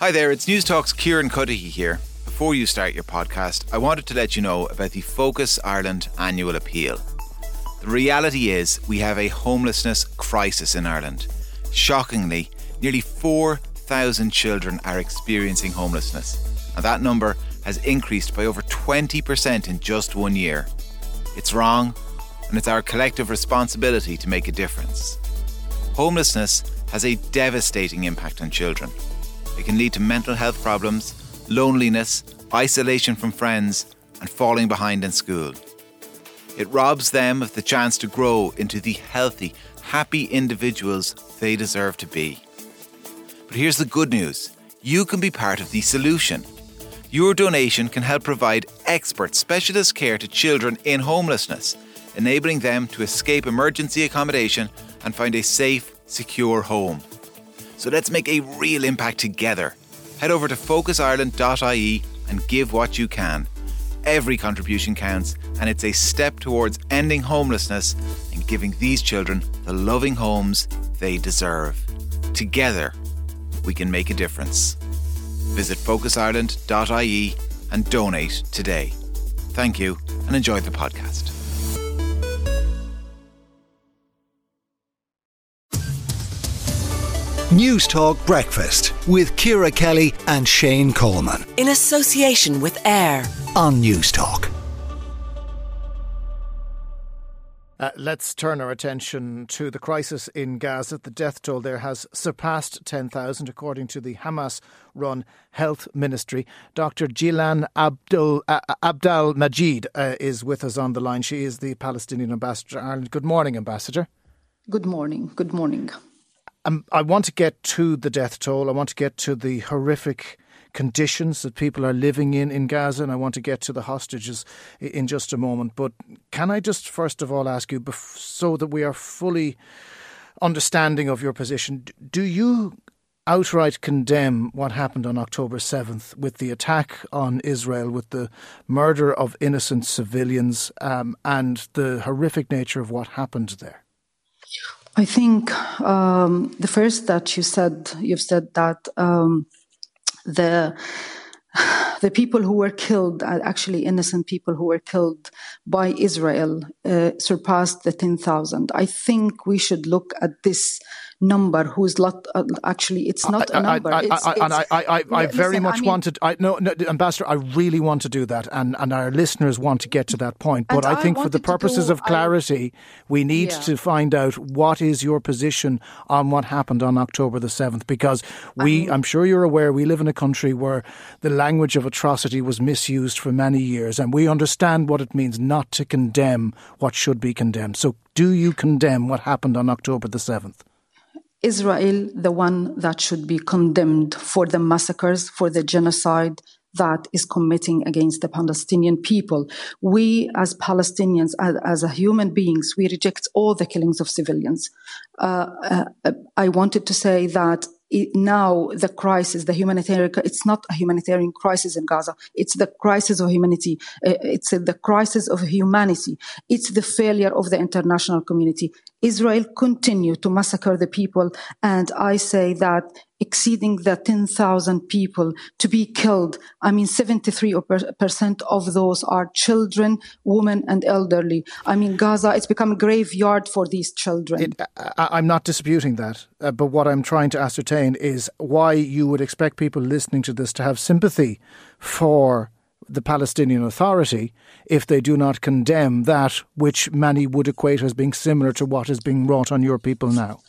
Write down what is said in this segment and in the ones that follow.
Hi there, it's Newstalk's Kieran Cuddihy here. Before you start your podcast, I wanted to let you know about the Focus Ireland annual appeal. The reality is, we have a homelessness crisis in Ireland. Shockingly, nearly 4,000 children are experiencing homelessness, and that number has increased by over 20% in just one year. It's wrong, and it's our collective responsibility to make a difference. Homelessness has a devastating impact on children. It can lead to mental health problems, loneliness, isolation from friends, and falling behind in school. It robs them of the chance to grow into the healthy, happy individuals they deserve to be. But here's the good news you can be part of the solution. Your donation can help provide expert specialist care to children in homelessness, enabling them to escape emergency accommodation and find a safe, secure home. So let's make a real impact together. Head over to focusireland.ie and give what you can. Every contribution counts, and it's a step towards ending homelessness and giving these children the loving homes they deserve. Together, we can make a difference. Visit focusireland.ie and donate today. Thank you and enjoy the podcast. Newstalk Breakfast with Ciara Kelly and Shane Coleman. In association with AIR on Newstalk. Uh, let's turn our attention to the crisis in Gaza. The death toll there has surpassed 10,000, according to the Hamas run health ministry. Dr. Jilan Abdul, uh, Abdalmajid uh, is with us on the line. She is the Palestinian ambassador to Ireland. Good morning, Ambassador. Good morning. Good morning. Um, I want to get to the death toll. I want to get to the horrific conditions that people are living in in Gaza, and I want to get to the hostages in just a moment. But can I just first of all ask you, so that we are fully understanding of your position, do you outright condemn what happened on October 7th with the attack on Israel, with the murder of innocent civilians, um, and the horrific nature of what happened there? I think um, the first that you said, you've said that um, the the people who were killed, actually innocent people who were killed by Israel, uh, surpassed the 10,000. I think we should look at this number who's lot uh, actually it's not a number I, I, it's, I, it's, I, I, I very much mean, wanted I no, no ambassador I really want to do that and and our listeners want to get to that point. But I think for the purposes do, of clarity we need yeah. to find out what is your position on what happened on October the 7th because we I'm sure you're aware we live in a country where the language of atrocity was misused for many years and we understand what it means not to condemn what should be condemned. So do you condemn what happened on October the 7th Israel the one that should be condemned for the massacres, for the genocide that is committing against the Palestinian people. We, as Palestinians, as, as human beings, we reject all the killings of civilians. Uh, uh, I wanted to say that now the crisis, the humanitarian, it's not a humanitarian crisis in Gaza. It's the crisis of humanity. Uh, it's the crisis of humanity. It's the failure of the international community. Israel continue to massacre the people. And I say that exceeding the 10,000 people to be killed. I mean, 73% of those are children, women, and elderly. I mean, Gaza, it's become a graveyard for these children. It, I, am not disputing that. Uh, but what I'm trying to ascertain is why you would expect people listening to this to have sympathy for the Palestinian Authority if they do not condemn that which many would equate as being similar to what is being wrought on your people now.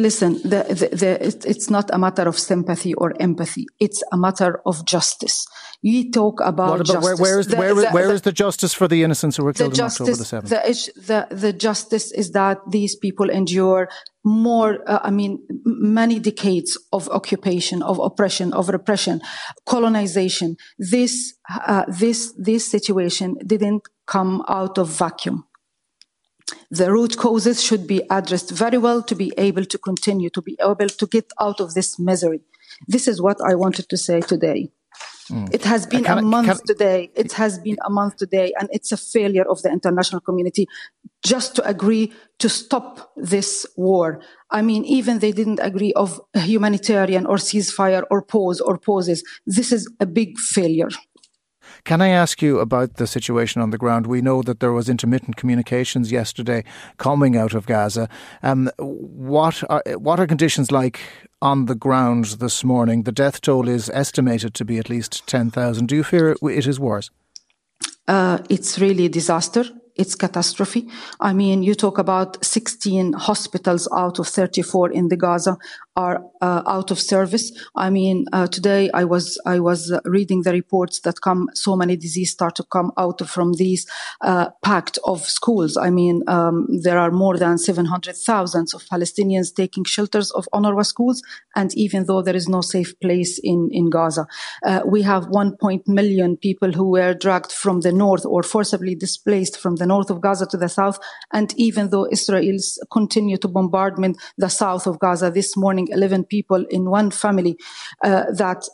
Listen, the, the, the, it's not a matter of sympathy or empathy. It's a matter of justice. You talk about, what about justice. Where, where, is, the, where, where is the justice for the innocents who were killed justice, on October the 7th? The, the, justice is that these people endure more, uh, I mean, many decades of occupation, of oppression, of repression, colonization. This, uh, this, this situation didn't come out of vacuum the root causes should be addressed very well to be able to continue, to be able to get out of this misery. This is what I wanted to say today. Mm. It has been a month today. It has been a month today, and it's a failure of the international community just to agree to stop this war. I mean, even they didn't agree of humanitarian or ceasefire or pause or pauses. This is a big failure. Can I ask you about the situation on the ground? We know that there was intermittent communications yesterday coming out of Gaza. Um, what are what are conditions like on the ground this morning? The death toll is estimated to be at least ten thousand. Do you fear it is worse? Uh, it's really a disaster it's catastrophe. I mean, you talk about 16 hospitals out of 34 in the Gaza are uh, out of service. I mean, uh, today I was I was reading the reports that come. So many diseases start to come out from these uh, packed of schools. I mean, um, there are more than 700,000 of Palestinians taking shelters of UNRWA schools, and even though there is no safe place in in Gaza, uh, we have million people who were dragged from the north or forcibly displaced from the north of Gaza to the south. And even though Israel's continue to bombardment the south of Gaza this morning, 11 people in one family uh, that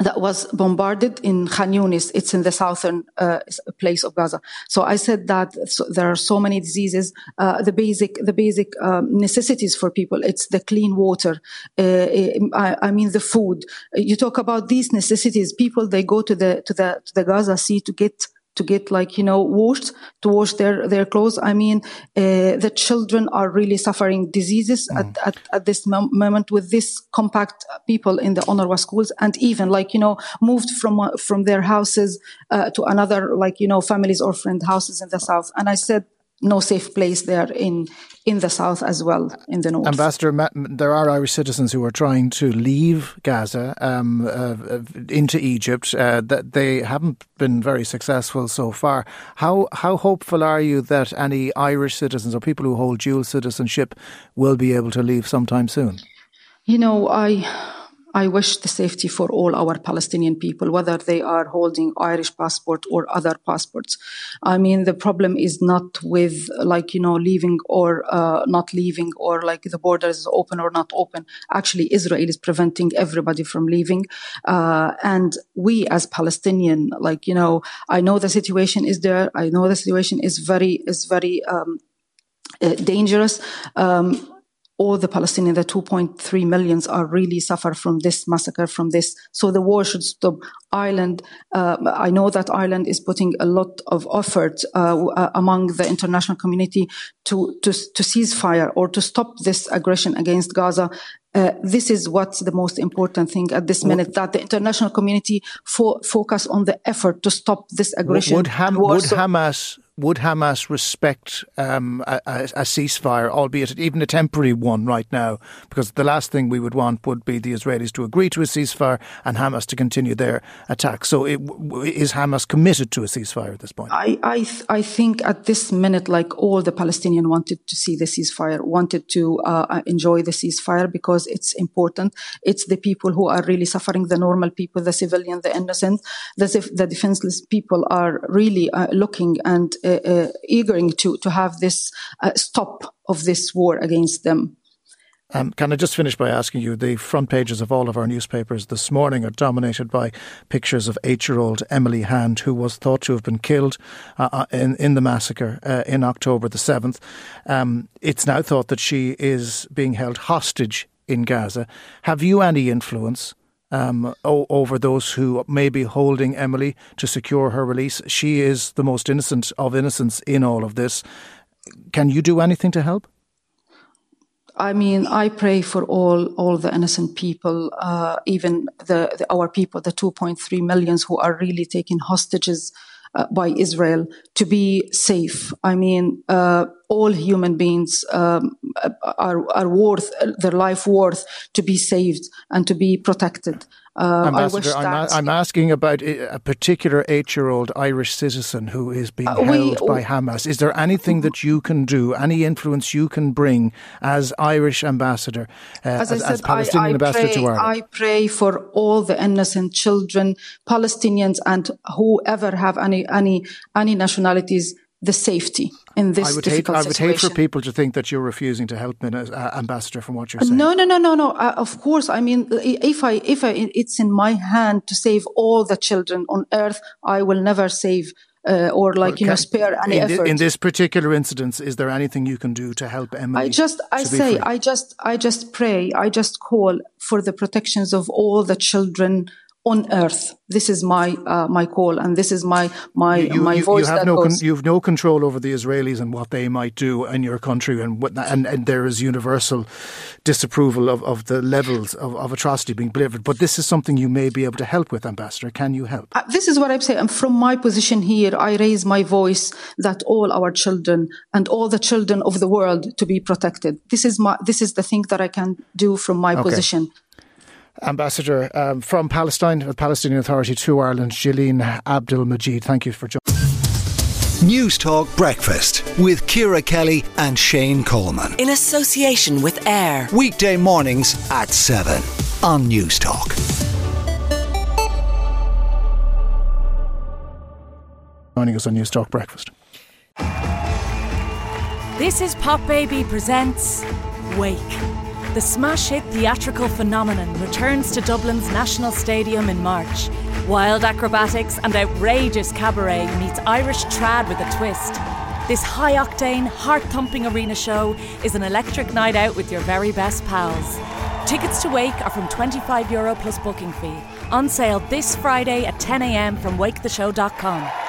that was bombarded in Khan Yunis. It's in the southern uh, place of Gaza. So I said that so there are so many diseases. Uh, the basic, the basic um, necessities for people. It's the clean water. Uh, I, I, mean the food. You talk about these necessities. People they go to the to the to the Gaza Sea to get to get like you know washed to wash their their clothes i mean uh, the children are really suffering diseases mm. at, at, at, this mom- moment with this compact people in the UNRWA schools and even like you know moved from uh, from their houses uh, to another like you know families or friend houses in the south and i said no safe place there in in the south as well in the north. Ambassador, there are Irish citizens who are trying to leave Gaza um, uh, into Egypt. Uh, that they haven't been very successful so far. How how hopeful are you that any Irish citizens or people who hold dual citizenship will be able to leave sometime soon? You know, I I wish the safety for all our Palestinian people, whether they are holding Irish passport or other passports. I mean, the problem is not with like, you know, leaving or uh, not leaving or like the borders is open or not open. Actually, Israel is preventing everybody from leaving. Uh, and we as Palestinian, like, you know, I know the situation is there. I know the situation is very, is very, um, uh, dangerous. Um, all the Palestinians, the 2.3 millions, are really suffer from this massacre, from this. So the war should stop. Ireland, uh, I know that Ireland is putting a lot of effort uh, uh, among the international community to, to, to cease fire or to stop this aggression against Gaza. Uh, this is what's the most important thing at this minute that the international community fo- focus on the effort to stop this aggression. Would, Ham- would Hamas would Hamas respect um, a, a, ceasefire, albeit even a temporary one right now? Because the last thing we would want would be the Israelis to agree to a ceasefire and Hamas to continue their attack. So, it, is Hamas committed to a ceasefire at this point? I I, th- I think at this minute, like all the Palestinians wanted to see the ceasefire, wanted to uh, uh, enjoy the ceasefire because it's important. It's the people who are really suffering, the normal people, the civilian, the innocent, the, the defenseless people are really uh, looking and uh, uh, eagering to to have this uh, stop of this war against them. Um, can I just finish by asking you? The front pages of all of our newspapers this morning are dominated by pictures of eight-year-old Emily Hand, who was thought to have been killed uh, uh in in the massacre uh, in October the seventh. Um, it's now thought that she is being held hostage in Gaza. Have you any influence um, over those who may be holding Emily to secure her release. She is the most innocent of innocents in all of this. Can you do anything to help? I mean, I pray for all all the innocent people, uh, even the, the, our people, the 2.3 millions who are really taken hostages uh, by Israel to be safe. I mean, uh, all human beings um, are, are worth their life worth to be saved and to be protected. Um, Ambassador, I'm, I'm, asking about a particular eight-year-old Irish citizen who is being uh, held by Hamas. Is there anything that you can do, any influence you can bring as Irish ambassador, uh, as, as, as, Palestinian I, I ambassador pray, to Ireland? I pray for all the innocent children, Palestinians, and whoever have any any any nationalities the safety in this I would difficult hate, I would situation. hate for people to think that you're refusing to help, uh, Ambassador, from what you're saying. No, no, no, no, no. Uh, of course, I mean, if I, if I, it's in my hand to save all the children on earth, I will never save uh, or like you know spare any in effort. in this particular instance, is there anything you can do to help Emily? I just, I say, free? I just, I just pray, I just call for the protections of all the children on earth. This is my uh, my call, and this is my my you, my you, voice. You have no goes. you have no control over the Israelis and what they might do in your country, and what, and, and there is universal disapproval of, of the levels of, of atrocity being delivered. But this is something you may be able to help with, Ambassador. Can you help? Uh, this is what I'm saying. From my position here, I raise my voice that all our children and all the children of the world to be protected. This is my this is the thing that I can do from my okay. position. Ambassador um, from Palestine, the Palestinian Authority to Ireland, Jilan Abdul Majid. Thank you for joining. Newstalk Breakfast with Ciara Kelly and Shane Coleman. In association with AIR. Weekday mornings at 7 on Newstalk. Joining us on Newstalk Breakfast. This is Pop Baby Presents Wake. The smash hit theatrical phenomenon returns to Dublin's National Stadium in March. Wild acrobatics and outrageous cabaret meets Irish trad with a twist. This high octane, heart thumping arena show is an electric night out with your very best pals. Tickets to Wake are from €25 Euro plus booking fee. On sale this Friday at 10am from waketheshow.com.